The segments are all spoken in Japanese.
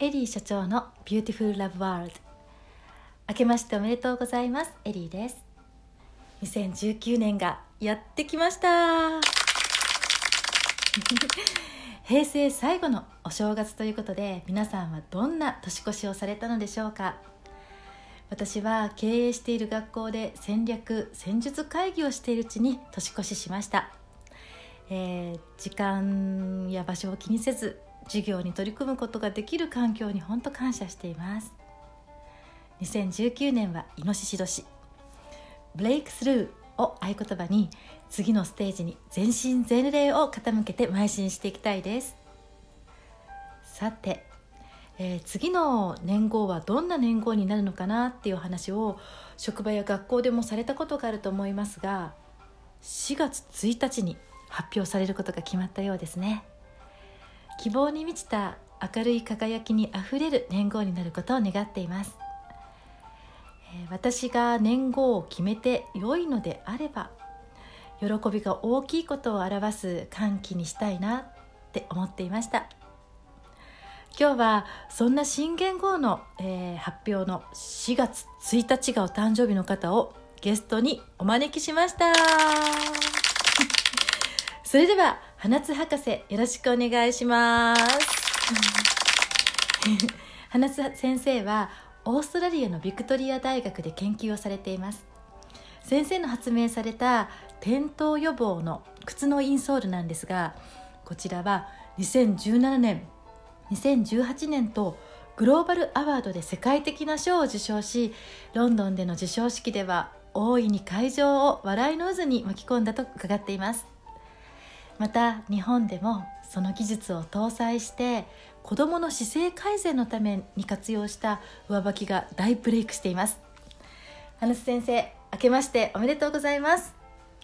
エリー所長のビューティフルラブワールド明けましておめでとうございます。エリーです。2019年がやってきました。平成最後のお正月ということで皆さんはどんな年越しをされたのでしょうか？私は経営している学校で戦略戦術会議をしているうちに年越ししました、えー、時間や場所を気にせず授業に取り組むことができる環境に本当感謝しています。2019年はイノシシ年。ブレイクスルーを合言葉に次のステージに全身全霊を傾けて邁進していきたいです。さて、えー、次の年号はどんな年号になるのかなっていう話を職場や学校でもされたことがあると思いますが4月1日に発表されることが決まったようですね。希望に満ちた明るい輝きにあふれる年号になることを願っています。私が年号を決めて良いのであれば喜びが大きいことを表す歓喜にしたいなって思っていました。今日はそんな新元号の、えー、発表の4月1日がお誕生日の方をゲストにお招きしました。それでは花津博士よろしくお願いします。花津先生はオーストラリアのビクトリア大学で研究をされています。先生の発明された転倒予防の靴のインソールなんですがこちらは2017年2018年とグローバルアワードで世界的な賞を受賞しロンドンでの授賞式では大いに会場を笑いの渦に巻き込んだと伺っています。また日本でもその技術を搭載して子どもの姿勢改善のために活用した上履きが大ブレイクしています。花津先生明けましておめでとうございます。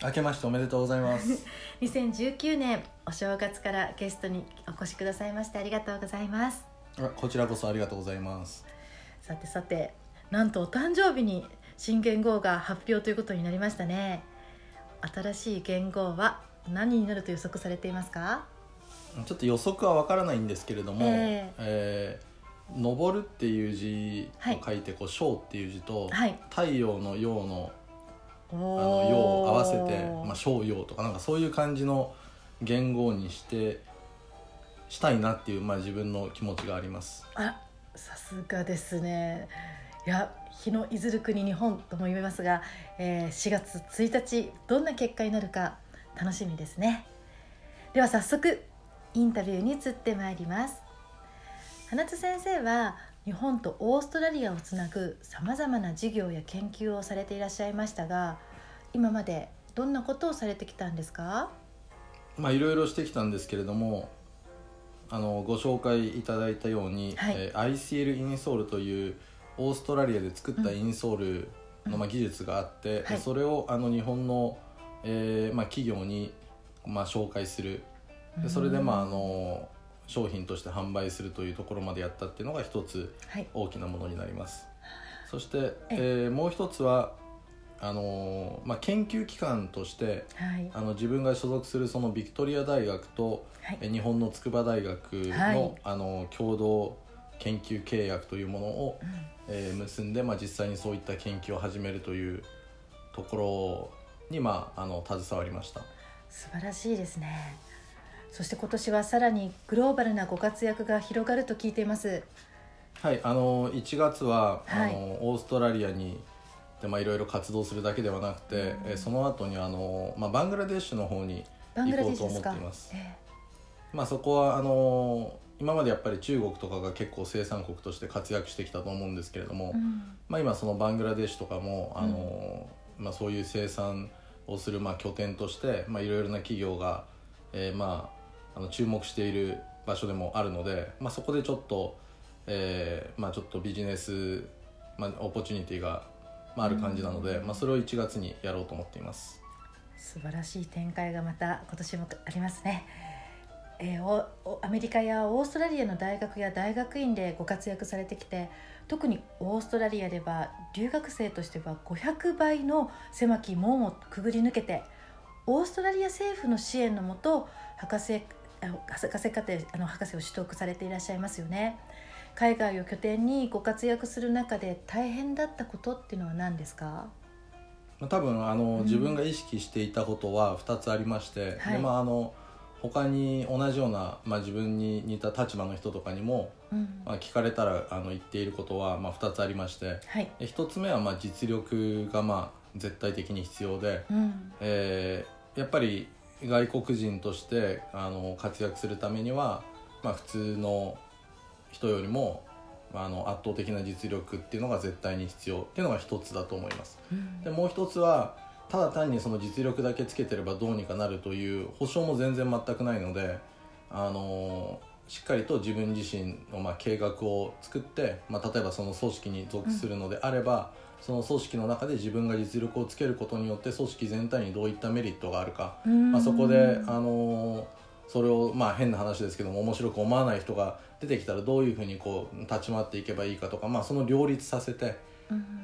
明けましておめでとうございます。2019年お正月からゲストにお越しくださいましてありがとうございます。こちらこそありがとうございます。さてさてなんとお誕生日に新元号が発表ということになりましたね。新しい元号は何になると予測されていますか？ちょっと予測はわからないんですけれども、えーえー、登るっていう字を書いてこう小っていう字と、はい、太陽の陽のあの陽を合わせて、まあ、小陽とかなんかそういう感じの言語にしてしたいなっていう、まあ、自分の気持ちがあります。あさすがですね。いや日のいずる国日本とも言えますが、えー、4月1日どんな結果になるか楽しみですね。では早速インタビューに移ってまいります。花津先生は日本とオーストラリアをつなぐさまざまな事業や研究をされていらっしゃいましたが今までどんなことをされてきたんですか？まあいろいろしてきたんですけれどもあのご紹介いただいたように、はい。えー、ICL インソールというオーストラリアで作ったインソールの、まあ、技術があって、はい、それをあの日本のえーまあ、企業に、まあ、紹介する。でそれで、まあ、あの商品として販売するというところまでやったっていうのが一つ大きなものになります、はい、そして、えー、もう一つはあのまあ、研究機関として、はい、あの自分が所属するそのビクトリア大学と、はい、日本の筑波大学のはい、あの共同研究契約というものを、うん、えー、結んで、まあ、実際にそういった研究を始めるというところに、まあ、あの携わりました。素晴らしいですね。そして今年はさらにグローバルなご活躍が広がると聞いています。はいあの1月は、はい、あのオーストラリアにで、まあ、いろいろ活動するだけではなくて、うん、えその後にあの、まあ、バングラデシュの方に行こうと思っています、えー、まあ、そこはあの今までやっぱり中国とかが結構生産国として活躍してきたと思うんですけれども、うん、まあ、今そのバングラデシュとかもあの、うん。まあ、そういう生産をするまあ拠点としていろいろな企業が、えー、まああの注目している場所でもあるので、まあ、そこでちょっと、えーまあ、ちょっとビジネス、まあ、オポチュニティが、まあ、ある感じなので、まあ、それを1月にやろうと思っています素晴らしい展開がまた今年もありますね。えー、アメリカやオーストラリアの大学や大学院でご活躍されてきて特にオーストラリアでは留学生としては500倍の狭き門をくぐり抜けてオーストラリア政府の支援のもと博士博士課程あの博士を取得されていらっしゃいますよね。海外を拠点にご活躍する中で大変だったことっていうのは何ですか？多分あの、うん、自分が意識していたことは2つありまして、はい、でまああの他に同じような、まあ、自分に似た立場の人とかにも、うん、まあ、聞かれたらあの言っていることは、まあ、2つありまして、はい、1つ目はまあ実力がまあ絶対的に必要で、うん、えー、やっぱり外国人としてあの活躍するためには、まあ、普通の人よりもあの圧倒的な実力っていうのが絶対に必要っていうのが一つだと思います。うん、でもう一つはただ単にその実力だけつけてればどうにかなるという保証も全然全くないので、あのしっかりと自分自身のまあ計画を作って、まあ、例えばその組織に属するのであれば、うん、その組織の中で自分が実力をつけることによって組織全体にどういったメリットがあるか、まあ、そこで、あのそれをまあ変な話ですけども面白く思わない人が出てきたらどういうふうにこう立ち回っていけばいいかとか、まあ、その両立させて。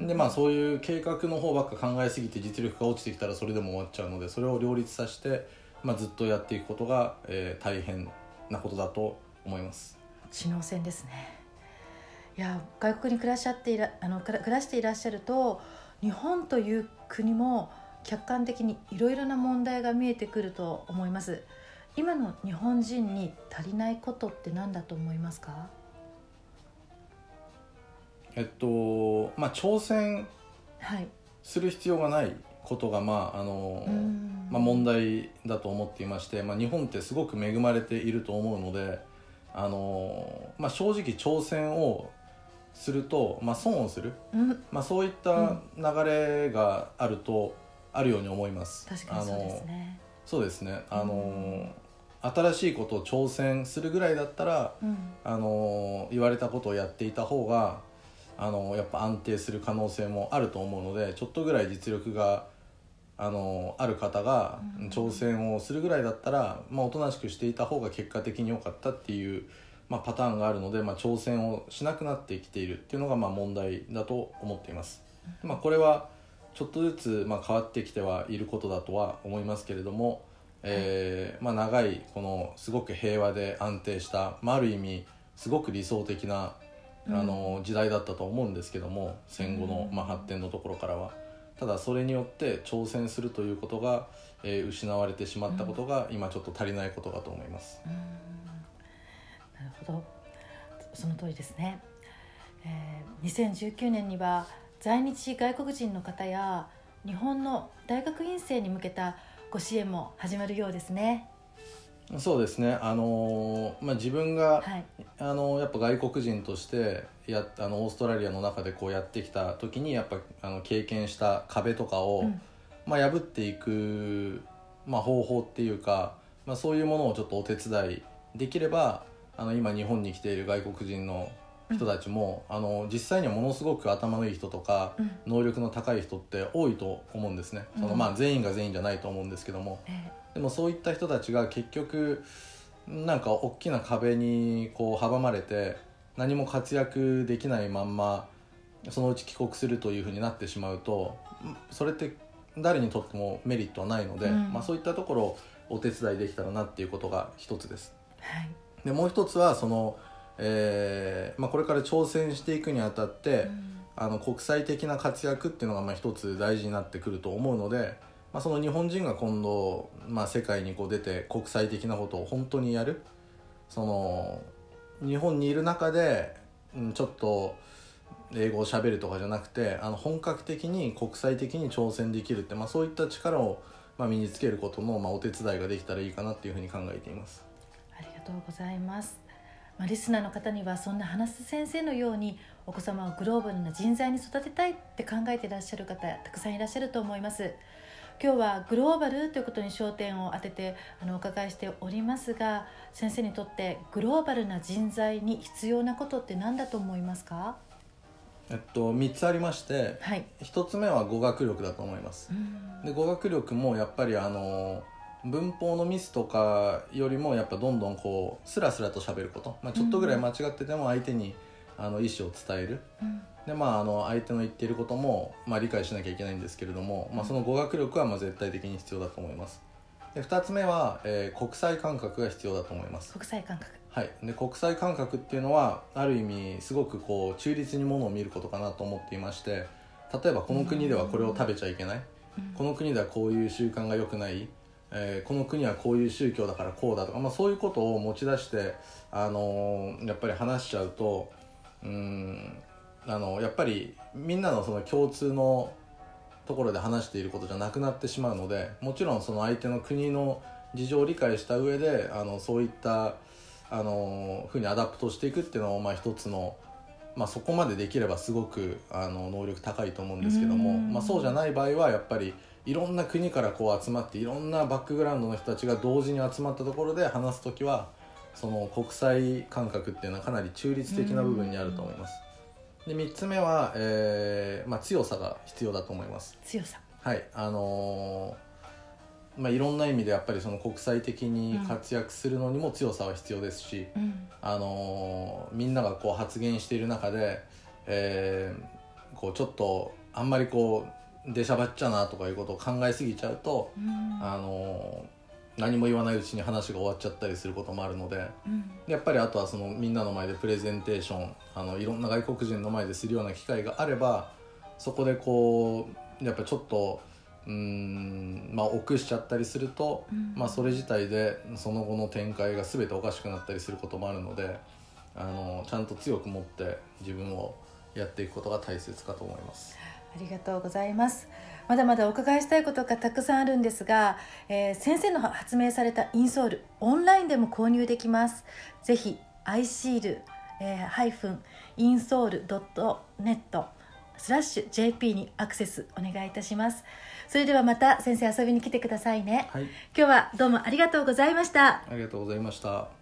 でまあそういう計画の方ばっか考えすぎて実力が落ちてきたらそれでも終わっちゃうのでそれを両立させて、まあ、ずっとやっていくことが、えー、大変なことだと思います。知能戦ですね。いや外国に暮らしゃっていらあの暮らしていらっしゃると日本という国も客観的にいろいろな問題が見えてくると思います。今の日本人に足りないことって何だと思いますか？えっとまあ挑戦する必要がないことが、まああのまあ、問題だと思っていまして、まあ、日本ってすごく恵まれていると思うのであのまあ、正直挑戦をすると、まあ、損をする、うん、まあ、そういった流れがあると、あるように思います。確かにそうですね。そうですね。あの、うん、新しいことを挑戦するぐらいだったら、うん、あの言われたことをやっていた方があのやっぱ安定する可能性もあると思うのでちょっとぐらい実力があのある方が挑戦をするぐらいだったら、まあ、おとなしくしていた方が結果的に良かったっていう、まあ、パターンがあるので、まあ、挑戦をしなくなってきているっていうのがまあ問題だと思っています。まあ、これはちょっとずつまあ変わってきてはいることだとは思いますけれども、えーまあ、長いこのすごく平和で安定した、まあ、ある意味すごく理想的なあの時代だったと思うんですけども戦後のまあ発展のところからは。ただそれによって挑戦するということが、えー、失われてしまったことが、今ちょっと足りないことだと思います。なるほどその通りですね、えー、2019年には在日外国人の方や日本の大学院生に向けたご支援も始まるようですね。そうですね、あのー、まあ、自分が、はい、あのー、やっぱ外国人としてやあのオーストラリアの中でこうやってきた時にやっぱあの経験した壁とかを、うん、まあ、破っていく、まあ、方法っていうか、まあ、そういうものをちょっとお手伝いできればあの今日本に来ている外国人の人たちも、うん、あの実際にはものすごく頭のいい人とか、うん、能力の高い人って多いと思うんですね、そのまあ、全員が全員じゃないと思うんですけども、でもそういった人たちが結局なんか大きな壁にこう阻まれて何も活躍できないまんまそのうち帰国するというふうになってしまうとそれって誰にとってもメリットはないので、うん、まあ、そういったところをお手伝いできたらなっていうことが一つです。はい、でもう一つはその、えーまあ、これから挑戦していくにあたって、うん、あの国際的な活躍っていうのがまあ一つ大事になってくると思うので、まあ、その日本人が今度、まあ、世界にこう出て国際的なことを本当にやるその日本にいる中で、うん、ちょっと英語をしゃべるとかじゃなくてあの本格的に国際的に挑戦できるって、まあ、そういった力を、まあ、身につけることの、まあ、お手伝いができたらいいかなっていうふうに考えています。ありがとうございます。まあ、リスナーの方にはそんな花須先生のようにお子様をグローバルな人材に育てたいって考えていらっしゃる方たくさんいらっしゃると思います。今日はグローバルということに焦点を当ててあのお伺いしておりますが先生にとってグローバルな人材に必要なことって何だと思いますか？えっと、3つありまして、はい、1つ目は語学力だと思います。で語学力もやっぱりあの文法のミスとかよりもやっぱどんどんこうスラスラと喋ること、まあ、ちょっとぐらい間違ってても相手にあの意思を伝える、うん、でまああの相手の言っていることも、まあ、理解しなきゃいけないんですけれども、まあ、その語学力はまあ絶対的に必要だと思います。で2つ目は、えー、国際感覚が必要だと思います。国際感覚。はい、で国際感覚っていうのはある意味すごくこう中立にものを見ることかなと思っていまして例えばこの国ではこれを食べちゃいけない、この国ではこういう習慣が良くない、えー、この国はこういう宗教だからこうだとか、まあ、そういうことを持ち出して、あのー、やっぱり話しちゃうとうんあのやっぱりみんなのその共通のところで話していることじゃなくなってしまうのでもちろんその相手の国の事情を理解した上であのそういったあのふうにアダプトしていくっていうのはまあ一つの、まあ、そこまでできればすごくあの能力高いと思うんですけども、まあ、そうじゃない場合はやっぱりいろんな国からこう集まっていろんなバックグラウンドの人たちが同時に集まったところで話す時はその国際感覚っていうのはかなり中立的な部分にあると思います。で3つ目は、えーまあ、強さが必要だと思います。強さ。はい。あのーまあ、いろんな意味でやっぱりその国際的に活躍するのにも強さは必要ですし、うん、あのみんながこう発言している中で、えー、こうちょっとあんまりこう出しゃばっちゃなとかいうことを考えすぎちゃうと、うん、あの何も言わないうちに話が終わっちゃったりすることもあるので、うん、やっぱりあとはそのみんなの前でプレゼンテーションあのいろんな外国人の前でするような機会があればそこでこうやっぱちょっとうんまあ臆しちゃったりすると、うん、まあ、それ自体でその後の展開が全ておかしくなったりすることもあるのであのちゃんと強く持って自分をやっていくことが大切かと思いますありがとうございます。まだまだお伺いしたいことがたくさんあるんですが、えー、先生の発明されたインソールオンラインでも購入できます。ぜひアイシール、えー、ハイフンインソールドットネットスラッシュ JP にアクセスお願いいたします。それではまた先生遊びに来てくださいね、はい、今日はどうもありがとうございました。ありがとうございました